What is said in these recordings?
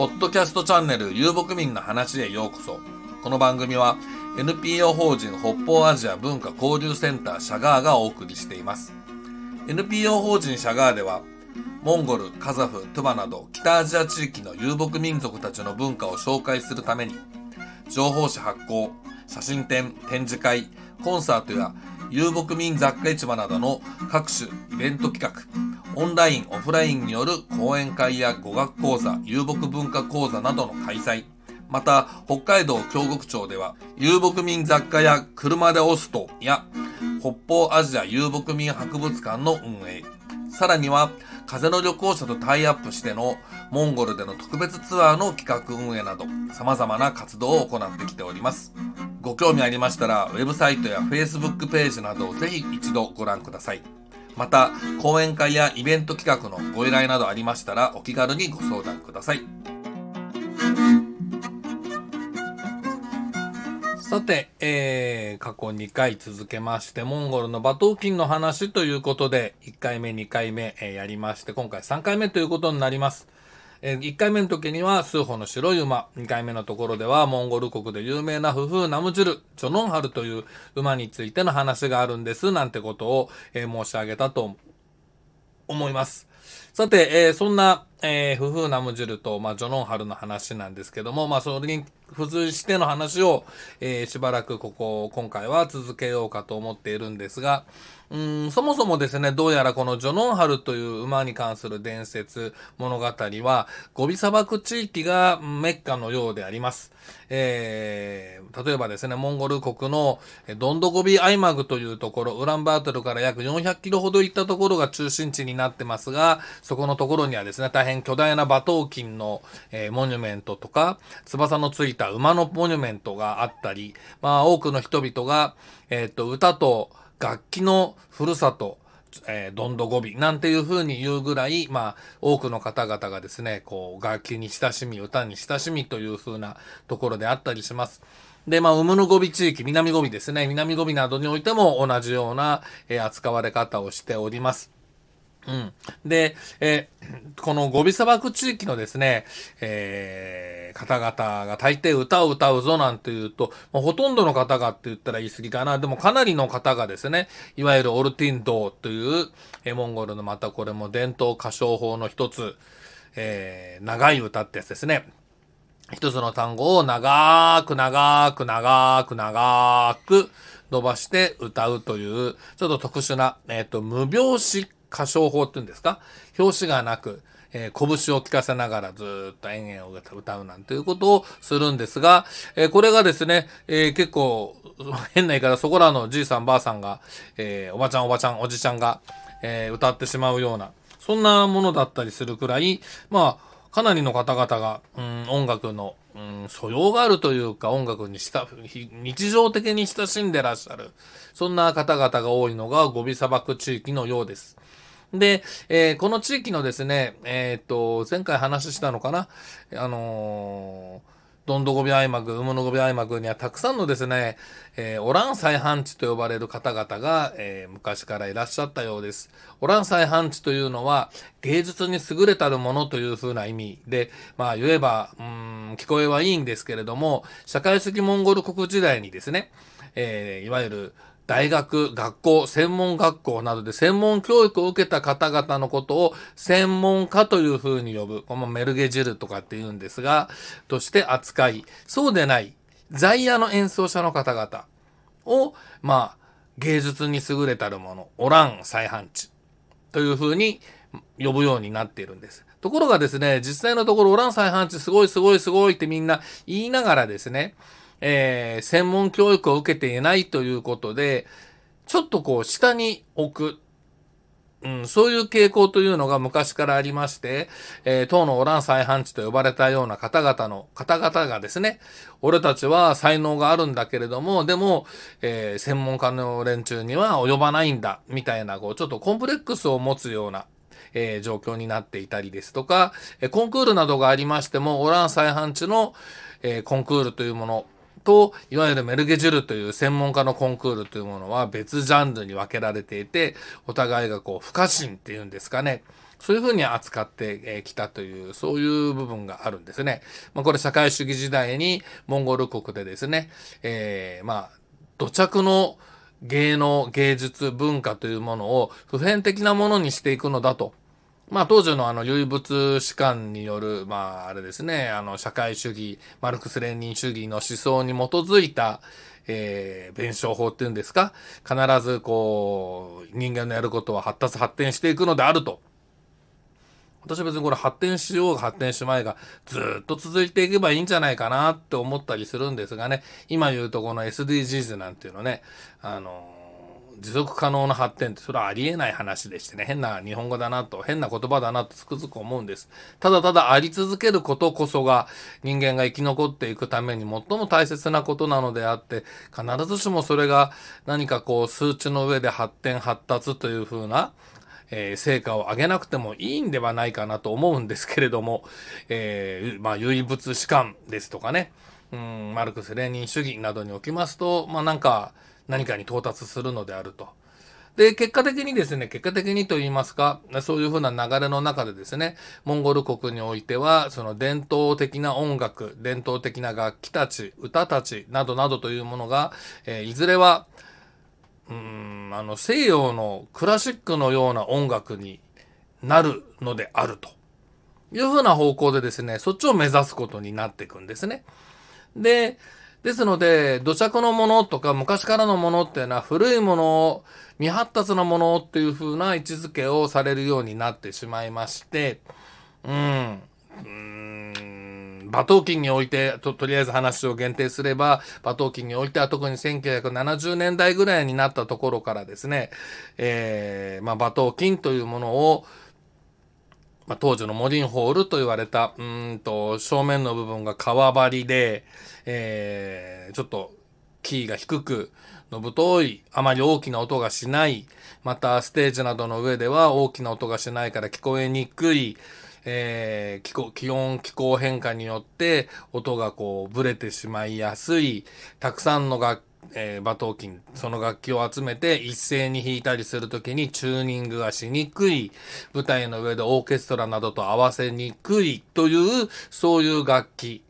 ポッドキャストチャンネル遊牧民の話へようこそ。この番組は NPO 法人北方アジア文化交流センターシャガーがお送りしています。NPO 法人シャガーでは、モンゴル、カザフ、トゥバなど北アジア地域の遊牧民族たちの文化を紹介するために、情報誌発行、写真展、展示会、コンサートや遊牧民雑貨市場などの各種イベント企画、オンライン、オフラインによる講演会や語学講座、遊牧文化講座などの開催、また、北海道京極町では、遊牧民雑貨や車で押すとや、北方アジア遊牧民博物館の運営、さらには、風の旅行者とタイアップしてのモンゴルでの特別ツアーの企画運営など、様々な活動を行ってきております。ご興味ありましたら、ウェブサイトや Facebook ページなどをぜひ一度ご覧ください。また、講演会やイベント企画のご依頼などありましたら、お気軽にご相談ください。さて、えー、過去2回続けまして、モンゴルの馬頭琴の話ということで、1回目、2回目、えー、やりまして、今回3回目ということになります。えー、1回目の時には数歩の白い馬、2回目のところではモンゴル国で有名なフフナムジュル、チョノンハルという馬についての話があるんです、なんてことを、えー、申し上げたと思います。さて、えー、そんな、えー、フフーナムジュルと、まあ、ジョノンハルの話なんですけども、まあ、それに付随しての話を、えー、しばらくここ、今回は続けようかと思っているんですが、うん、そもそもですね、どうやらこのジョノンハルという馬に関する伝説、物語は、ゴビ砂漠地域がメッカのようであります。えー、例えばですね、モンゴル国のドンドゴビアイマグというところ、ウランバートルから約400キロほど行ったところが中心地になってますが、そこのところにはですね、大変巨大な馬頭琴の、えー、モニュメントとか、翼のついた馬のモニュメントがあったり、まあ多くの人々が、えっ、と、歌と楽器のふるさと、えー、どんどごびなんていうふうに言うぐらい、まあ、多くの方々がですね、こう、楽器に親しみ、歌に親しみというふうなところであったりします。で、まあ、生む語尾地域、南語尾ですね、南語尾などにおいても同じような、えー、扱われ方をしております。うん。で、え、このゴビ砂漠地域のですね、えー、方々が大抵歌を歌うぞなんていうと、まあ、ほとんどの方がって言ったら言い過ぎかな。でもかなりの方がですね、いわゆるオルティンドという、え、モンゴルのまたこれも伝統歌唱法の一つ、えー、長い歌ってやつですね。一つの単語を長く長く長く長く伸ばして歌うという、ちょっと特殊な、えっ、ー、と、無拍子歌唱法っていうんですか？表紙がなく、えー、拳を聞かせながらずっと演芸を歌うなんていうことをするんですが、えー、これがですね、えー、結構、変な言い方、そこらのじいさんばあさんが、えおばちゃんおばちゃんおじちゃんが、え歌ってしまうような、そんなものだったりするくらい、まあ、かなりの方々が、うん、音楽の、うん、素養があるというか、音楽にした日常的に親しんでらっしゃる、そんな方々が多いのがゴビ砂漠地域のようです。で、えー、この地域のですね、えっ、と、前回話したのかな？あのードンドゴビアイマグ、ウムノゴビアイマグにはたくさんのですね、えー、オラン再犯地と呼ばれる方々が、えー、昔からいらっしゃったようです。オラン再犯地というのは芸術に優れたるものというふうな意味で、まあ言えば、うん、聞こえはいいんですけれども、社会主義モンゴル国時代にですね、えー、いわゆる大学、学校、専門学校などで専門教育を受けた方々のことを専門家というふうに呼ぶ、このメルゲジルとかって言うんですが、として扱い、そうでない、在野の演奏者の方々を、まあ、芸術に優れたるもの、オラン再犯地というふうに呼ぶようになっているんです。ところがですね、実際のところオラン再犯地すごいすごいすごいってみんな言いながらですね、えー、専門教育を受けていないということで、ちょっとこう下に置く。うん、そういう傾向というのが昔からありまして、えー、当のオラン再犯地と呼ばれたような方々の方々がですね、俺たちは才能があるんだけれども、でも、えー、専門家の連中には及ばないんだ、みたいな、こう、ちょっとコンプレックスを持つような、えー、状況になっていたりですとか、えコンクールなどがありましても、オラン再犯地の、えコンクールというもの、と、いわゆるメルゲジュルという専門家のコンクールというものは別ジャンルに分けられていて、お互いがこう、不可侵っていうんですかね。そういうふうに扱ってきたという、そういう部分があるんですね。まあ、これ社会主義時代にモンゴル国でですね、えー、まあ、土着の芸能、芸術、文化というものを普遍的なものにしていくのだと。まあ当時のあの唯物史観による、まああれですね、あの社会主義、マルクス・レーニン主義の思想に基づいた、えー、弁証法っていうんですか、必ずこう、人間のやることは発達発展していくのであると。私は別にこれ発展しようが発展しまいがずっと続いていけばいいんじゃないかなって思ったりするんですがね、今言うとこの SDGs なんていうのね、あの持続可能な発展ってそれはありえない話でしてね、変な日本語だなと、変な言葉だなとつくづく思うんです。ただただあり続けることこそが人間が生き残っていくために最も大切なことなのであって、必ずしもそれが何かこう数値の上で発展発達というふうな、えー、成果を上げなくてもいいんではないかなと思うんですけれども、えー、まあ、唯物史観ですとかね、うん、マルクス・レーニン主義などにおきますと、まあ、なんか、何かに到達するのであると。で、結果的にですね、結果的にと言いますか、そういうふうな流れの中でですね、モンゴル国においては、その伝統的な音楽、伝統的な楽器たち、歌たちなどなどというものが、えー、いずれは、うん、あの、西洋のクラシックのような音楽になるのであるというふうな方向でですね、そっちを目指すことになっていくんですね。で、ですので、土着のものとか昔からのものっていうのは古いもの、未発達なものっていう風な位置づけをされるようになってしまいまして、うん、うん。馬頭琴においてと、とりあえず話を限定すれば、馬頭琴においては特に1970年代ぐらいになったところからですね、えー、まあ、馬頭琴というものを、まあ、当時のモリンホールと言われた、うんと、正面の部分が革張りで、えー、ちょっとキーが低く、の太い、あまり大きな音がしない、またステージなどの上では大きな音がしないから聞こえにくい、えー、気候、気温、気候変化によって音がこうブレてしまいやすい、たくさんの楽えー、馬頭琴、その楽器を集めて一斉に弾いたりするときにチューニングがしにくい、舞台の上でオーケストラなどと合わせにくいという、そういう楽器。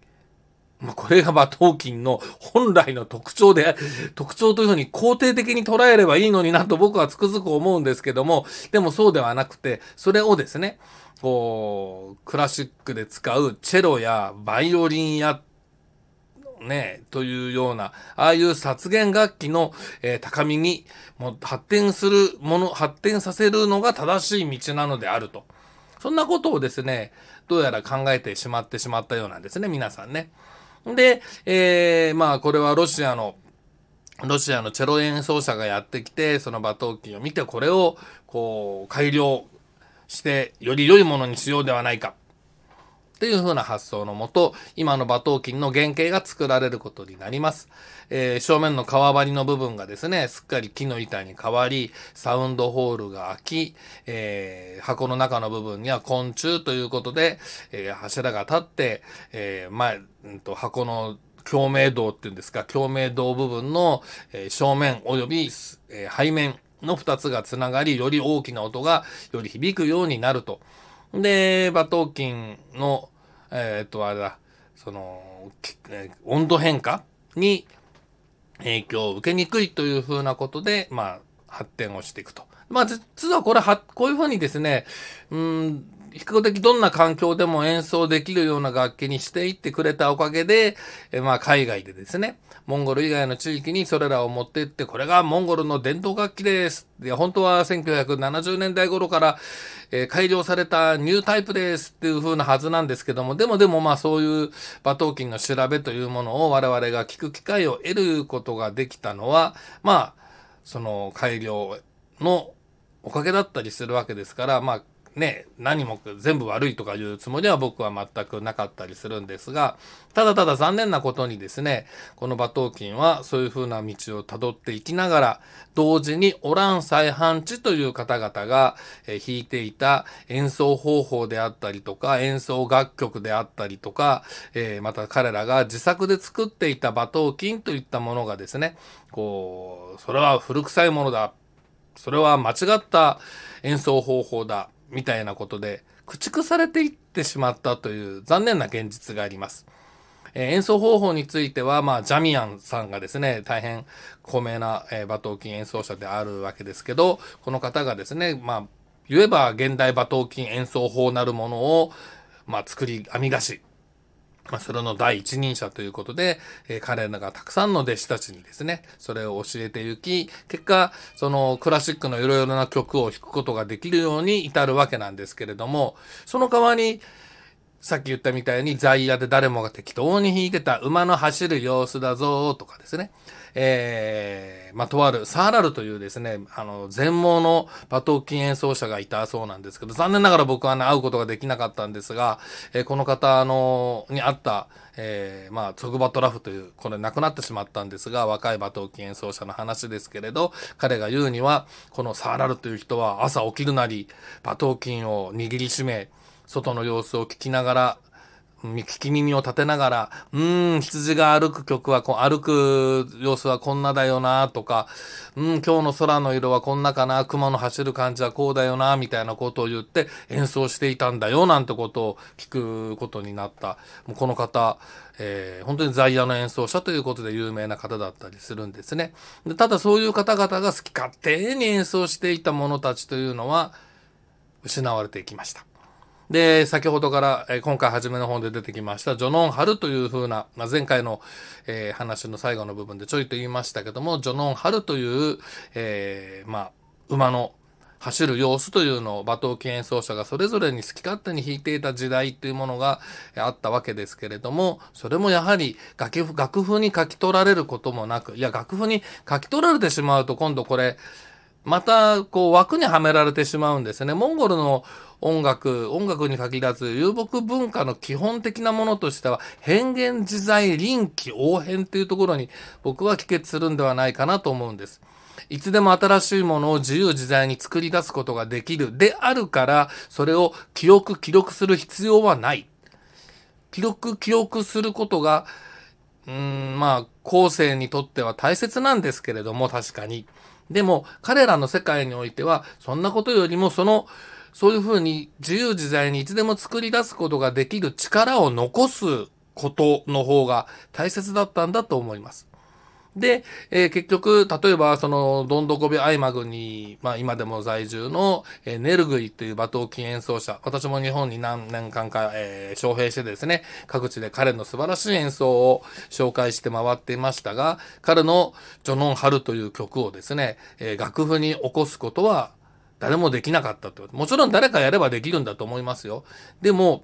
まあ、これが馬頭琴の本来の特徴で、特徴というふうに肯定的に捉えればいいのになと僕はつくづく思うんですけども、でもそうではなくて、それをですね、こう、クラシックで使うチェロやバイオリンやね、というような、ああいう殺言楽器の、えー、高みに、も発展するもの、発展させるのが正しい道なのであると。そんなことをですね、どうやら考えてしまってしまったようなんですね、皆さんね。で、えー、まあ、これはロシアの、ロシアのチェロ演奏者がやってきて、その馬頭琴を見て、これを、こう、改良して、より良いものにしようではないか。っていう風な発想のもと、今の馬頭琴の原型が作られることになります。えー、正面の革張りの部分がですね、すっかり木の板に変わり、サウンドホールが開き、えー、箱の中の部分には昆虫ということで、えー、柱が立って、え前、うんと、箱の共鳴道っていうんですか、共鳴道部分の、え正面及び、え背面の二つがつながり、より大きな音がより響くようになると。で、馬頭琴の、えー、っと、あれだ、その、温度変化に影響を受けにくいというふうなことで、まあ、発展をしていくと。まあ、実はこれは、こういうふうにですね、うん、比較的どんな環境でも演奏できるような楽器にしていってくれたおかげで、えまあ海外でですね、モンゴル以外の地域にそれらを持っていって、これがモンゴルの伝統楽器です。いや、本当は1970年代頃から、えー、改良されたニュータイプですっていう風なはずなんですけども、でもでもまあそういう馬頭琴の調べというものを我々が聞く機会を得ることができたのは、まあ、その改良のおかげだったりするわけですから、まあ、ね、何も全部悪いとかいうつもりは僕は全くなかったりするんですが、ただただ残念なことにですね、この馬頭琴はそういう風な道をたどっていきながら、同時にオラン再犯地という方々が、弾いていた演奏方法であったりとか、演奏楽曲であったりとか、え、また彼らが自作で作っていた馬頭琴といったものがですね、こう、それは古臭いものだ。それは間違った演奏方法だ。みたいなことで駆逐されていってしまったという残念な現実があります。えー、演奏方法については、まあ、ジャミアンさんがですね、大変高名な、えー、馬頭琴演奏者であるわけですけど、この方がですね、まあ、言えば現代馬頭琴演奏法なるものを、まあ、作り、編み出し、まあ、それの第一人者ということで、えー、彼らがたくさんの弟子たちにですね、それを教えて行き、結果、そのクラシックのいろいろな曲を弾くことができるように至るわけなんですけれども、その代わり、さっき言ったみたいに在野で誰もが適当に弾いてた馬の走る様子だぞとかですね。えー、まあ、とある、サーラルというですね、あの、全盲の馬頭琴演奏者がいたそうなんですけど、残念ながら僕はね、会うことができなかったんですが、えー、この方、あの、に会った、えー、まあ、ツグバトラフという、これ亡くなってしまったんですが、若い馬頭琴演奏者の話ですけれど、彼が言うには、このサーラルという人は朝起きるなり、馬頭琴を握りしめ、外の様子を聞きながら、聞き耳を立てながら、うーん、羊が歩く曲は、歩く様子はこんなだよな、とか、うん、今日の空の色はこんなかな、熊の走る感じはこうだよな、みたいなことを言って演奏していたんだよ、なんてことを聞くことになった。もうこの方、えー、本当に在野の演奏者ということで有名な方だったりするんですね。でただそういう方々が好き勝手に演奏していた者たちというのは失われていきました。で、先ほどから、え、今回初めの本で出てきました、ジョノンハルという風な、まあ、前回の、えー、話の最後の部分でちょいと言いましたけども、ジョノンハルという、えー、まあ、馬の走る様子というのを馬頭琴演奏者がそれぞれに好き勝手に弾いていた時代というものがあったわけですけれども、それもやはり楽譜に書き取られることもなく、いや、楽譜に書き取られてしまうと今度これ、また、こう、枠にはめられてしまうんですよね。モンゴルの音楽、音楽に限らず、遊牧文化の基本的なものとしては、変幻自在、臨機応変というところに、僕は帰結するんではないかなと思うんです。いつでも新しいものを自由自在に作り出すことができる。であるから、それを記憶、記録する必要はない。記録、記憶することが、うん、まあ、後世にとっては大切なんですけれども、確かに。でも、彼らの世界においては、そんなことよりも、その、そういうふうに自由自在にいつでも作り出すことができる力を残すことの方が大切だったんだと思います。で、えー、結局、例えば、その、どんどこびアイマグに、まあ、今でも在住の、えー、ネルグイという馬頭琴演奏者、私も日本に何年間か、えー、招聘してですね、各地で彼の素晴らしい演奏を紹介して回っていましたが、彼のジョノンハルという曲をですね、えー、楽譜に起こすことは誰もできなかったと。もちろん誰かやればできるんだと思いますよ。でも、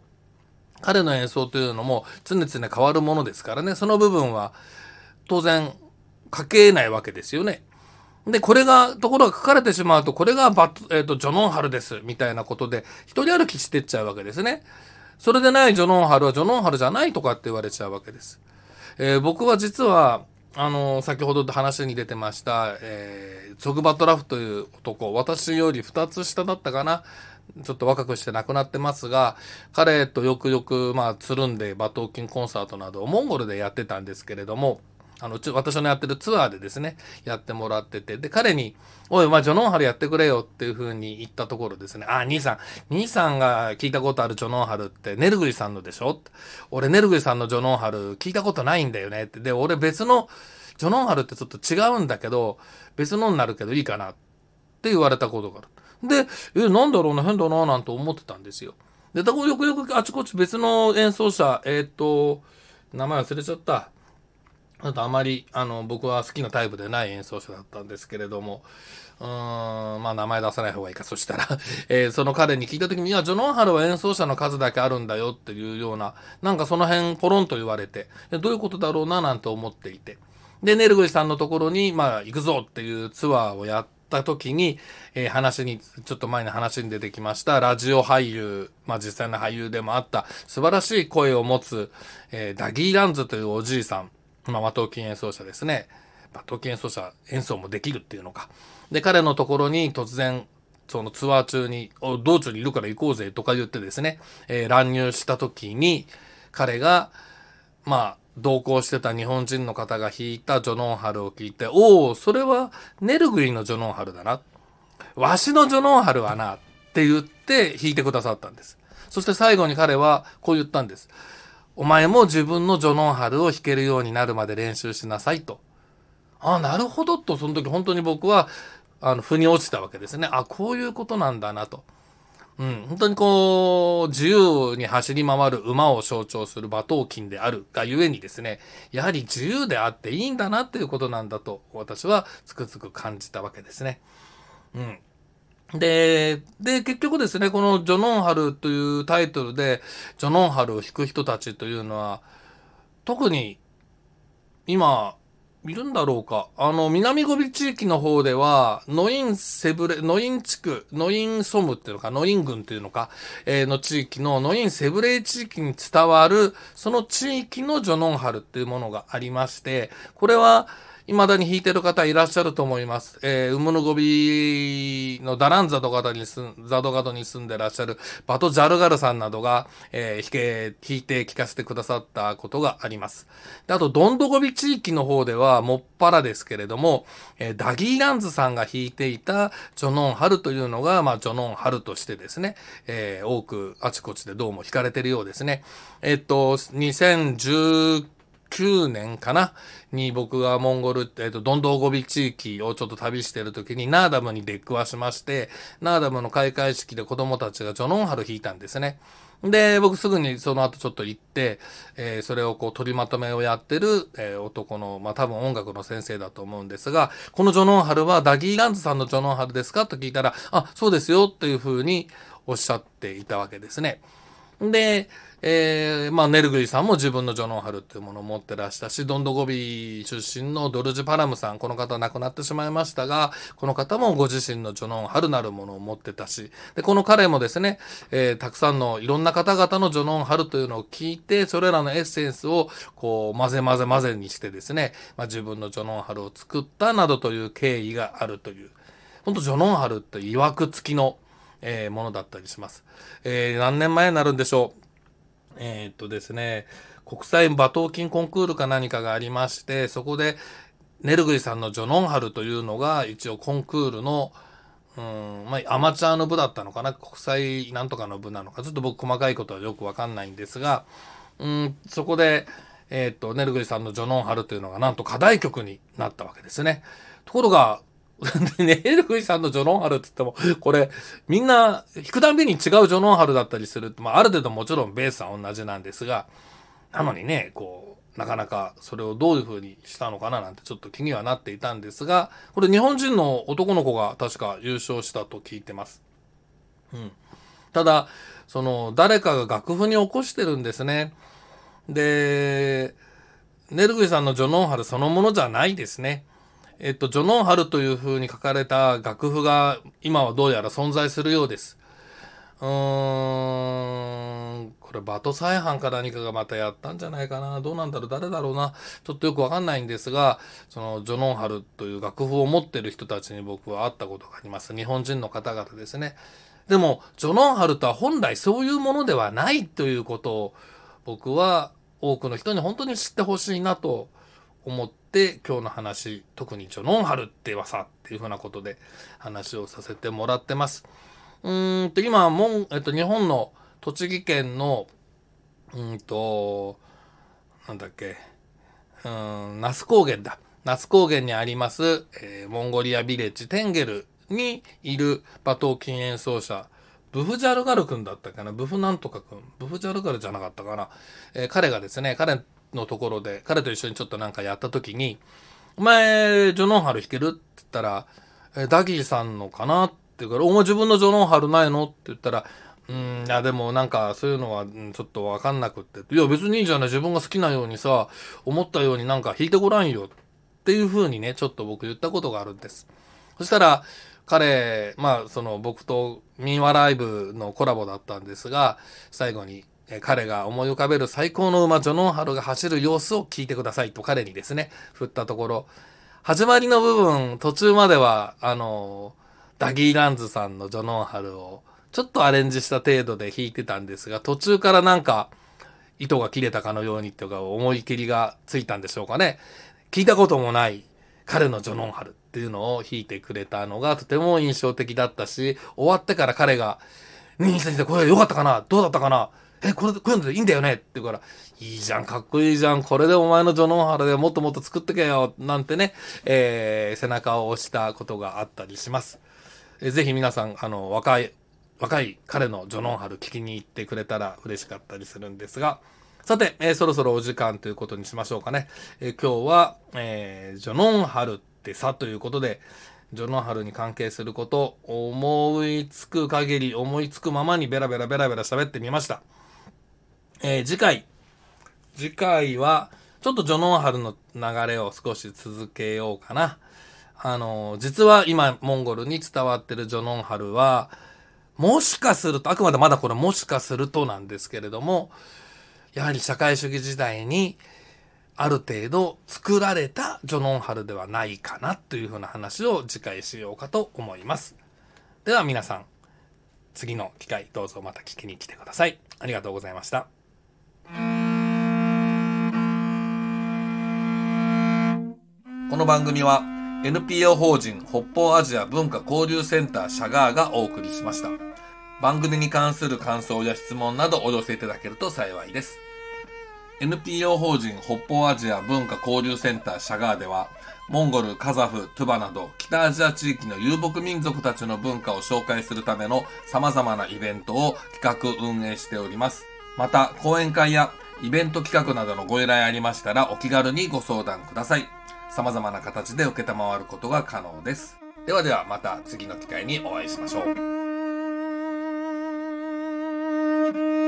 彼の演奏というのも常々変わるものですからね、その部分は当然書けないわけですよね。で、これが、ところが書かれてしまうと、これがバッ、えっ、ー、と、ジョノンハルです、みたいなことで、一人歩きしてっちゃうわけですね。それでないジョノンハルはジョノンハルじゃないとかって言われちゃうわけです。えー、僕は実は、あの、先ほど話に出てました、えー、ゾグバトラフという男、私より2つ下だったかな。ちょっと若くして亡くなってますが、彼とよくよく、まあ、つるんで、馬頭琴コンサートなどをモンゴルでやってたんですけれども、あの、私のやってるツアーでですね、やってもらってて、で、彼に、おい、まあ、ジョノンハルやってくれよっていう風に言ったところですね、あ、兄さん、兄さんが聞いたことあるジョノンハルって、ネルグリさんのでしょ？俺、ネルグリさんのジョノンハル聞いたことないんだよねって。で、俺別の、ジョノンハルってちょっと違うんだけど、別のになるけどいいかなって言われたことがある。で、え、なんだろうな、変だな、なんて思ってたんですよ。で、だからよくよくあちこち別の演奏者、えっ、ー、と、名前忘れちゃった。あとあまりあの僕は好きなタイプでない演奏者だったんですけれども、うーん、まあ名前出さない方がいいか、そしたら えー、その彼に聞いた時に、いや、ジョノンハルは演奏者の数だけあるんだよっていうような、なんかその辺ポロンと言われて、どういうことだろうななんて思っていて。で、ネルグリさんのところに、まあ、行くぞっていうツアーをやった時に、えー、話に、ちょっと前の話に出てきました、ラジオ俳優、まあ実際の俳優でもあった素晴らしい声を持つ、えー、ダギー・ランズというおじいさん、まあ、和頭筋演奏者ですね。和頭筋演奏者、演奏もできるっていうのか。で、彼のところに突然、そのツアー中に、道中にいるから行こうぜとか言ってですね、えー、乱入した時に、彼が、まあ、同行してた日本人の方が弾いたジョノンハルを聞いて、おお、それはネルグリのジョノンハルだな。わしのジョノンハルはな、って言って弾いてくださったんです。そして最後に彼はこう言ったんです。お前も自分のジョノンハルを弾けるようになるまで練習しなさいと。ああ、なるほどと、その時本当に僕は、あの、腑に落ちたわけですね。あ、こういうことなんだなと。うん、本当にこう、自由に走り回る馬を象徴する馬頭琴であるがゆえにですね、やはり自由であっていいんだなっていうことなんだと、私はつくづく感じたわけですね。うん。で、で、結局ですね、このジョノンハルというタイトルで、ジョノンハルを弾く人たちというのは、特に今、いるんだろうか。あの、南ゴビ地域の方では、ノインセブレ、ノイン地区、ノインソムっていうのか、ノイン郡っていうのか、えー、の地域のノインセブレ地域に伝わる、その地域のジョノンハルっていうものがありまして、これは、未だに弾いてる方いらっしゃると思います。えー、ウムヌゴビのダランザドガドに住ん、ザドガドに住んでらっしゃるバト・ジャルガルさんなどが、えー、弾け、弾いて聴かせてくださったことがあります。であと、ドンドゴビ地域の方では、もっぱらですけれども、えー、ダギーランズさんが弾いていたジョノンハルというのが、まあ、ジョノンハルとしてですね、えー、多くあちこちでどうも弾かれてるようですね。えっと、2019 9年かな？に僕がモンゴル、えっ、ー、と、ドンドーゴビ地域をちょっと旅してる時にナーダムに出くわしまして、ナーダムの開会式で子供たちがジョノンハル弾いたんですね。で、僕すぐにその後ちょっと行って、えー、それをこう取りまとめをやってる、えー、男の、まあ多分音楽の先生だと思うんですが、このジョノンハルはダギーランズさんのジョノンハルですか？と聞いたら、あ、そうですよっていうふうにおっしゃっていたわけですね。で、えー、まあ、ネルグリさんも自分のジョノンハルっていうものを持ってらしたし、ドンドゴビ出身のドルジ・パラムさん、この方亡くなってしまいましたが、この方もご自身のジョノンハルなるものを持ってたし、で、この彼もですね、えー、たくさんのいろんな方々のジョノンハルというのを聞いて、それらのエッセンスをこう混ぜ混ぜ混ぜにしてですね、まあ、自分のジョノンハルを作ったなどという経緯があるという、本当ジョノンハルって曰く付きのえー、ものだったりします。えー、何年前になるんでしょう？えー、っとですね、国際馬頭筋コンクールか何かがありまして、そこで、ネルグイさんのジョノンハルというのが一応コンクールの、うん、まあ、アマチュアの部だったのかな？国際なんとかの部なのか？ちょっと僕細かいことはよくわかんないんですが、うん、そこで、えっ、と、ネルグリさんのジョノンハルというのがなんと課題曲になったわけですね。ところが、ね、エルフイさんのジョノンハルって言っても、これ、みんな、弾くたびに違うジョノンハルだったりする。まあ、ある程度もちろんベースは同じなんですが、なのにね、こう、なかなかそれをどういう風にしたのかななんてちょっと気にはなっていたんですが、これ日本人の男の子が確か優勝したと聞いてます。うん。ただ、その、誰かが楽譜に起こしてるんですね。で、ネルグイさんのジョノンハルそのものじゃないですね。えっと、ジョノンハルという風に書かれた楽譜が今はどうやら存在するようです。うーん、これバトサイハンか何かがまたやったんじゃないかな。どうなんだろう誰だろうな。ちょっとよくわかんないんですが、そのジョノンハルという楽譜を持ってる人たちに僕は会ったことがあります。日本人の方々ですね。でも、ジョノンハルとは本来そういうものではないということを僕は多くの人に本当に知ってほしいなと思って今日の話特にジョノンハルってはさっていうふうなことで話をさせてもらってます。うんと今もん、えっと、日本の栃木県のうんとなんだっけうん那須高原だ。那須高原にあります、えー、モンゴリアビレッジテンゲルにいる馬頭琴演奏者ブフジャルガル君だったかな。ブフなんとか君。ブフジャルガルじゃなかったかな、えー、彼がですね彼のところで、彼と一緒にちょっとなんかやった時に、お前、ジョノンハル弾ける？って言ったら、えダギーさんのかな？って言うから、お前自分のジョノンハルないの？って言ったら、うん、いやでもなんかそういうのはちょっとわかんなくって。いや別にいいじゃない。自分が好きなようにさ、思ったようになんか弾いてごらんよっていう風にね、ちょっと僕言ったことがあるんです。そしたら、彼、まあ、その僕と民話ライブのコラボだったんですが、最後に、え彼が思い浮かべる最高の馬、ジョノンハルが走る様子を聞いてくださいと彼にですね、振ったところ、始まりの部分、途中までは、あの、ダギーランズさんのジョノンハルを、ちょっとアレンジした程度で弾いてたんですが、途中からなんか、糸が切れたかのようにとか思い切りがついたんでしょうかね。聞いたこともない彼のジョノンハルっていうのを弾いてくれたのがとても印象的だったし、終わってから彼が、ねえ先生これ良かったかな？どうだったかな？え、これ、こういうのでいいんだよね？って言うから、いいじゃん、かっこいいじゃん、これでお前のジョノンハルでもっともっと作ってけよ、なんてね、えー、背中を押したことがあったりします。えー、ぜひ皆さん、あの、若い、若い彼のジョノンハル聞きに行ってくれたら嬉しかったりするんですが、さて、えー、そろそろお時間ということにしましょうかね。えー、今日は、えー、ジョノンハルってさということで、ジョノンハルに関係すること、思いつく限り、思いつくままにベラベラベラベラ喋ってみました。えー、次回、次回は、ちょっとジョノンハルの流れを少し続けようかな。あの、実は今、モンゴルに伝わってるジョノンハルは、もしかすると、あくまでまだこれもしかするとなんですけれども、やはり社会主義時代に、ある程度作られたジョノンハルではないかなというふうな話を次回しようかと思います。では皆さん、次の機会どうぞまた聞きに来てください。ありがとうございました。この番組は NPO 法人北方アジア文化交流センターシャガーがお送りしました。番組に関する感想や質問などお寄せいただけると幸いです。NPO 法人北方アジア文化交流センターシャガーでは、モンゴル、カザフ、トゥバなど北アジア地域の遊牧民族たちの文化を紹介するための様々なイベントを企画運営しております。また、講演会やイベント企画などのご依頼ありましたら、お気軽にご相談ください。様々な形で受けたまわることが可能です。ではでは、また次の機会にお会いしましょう。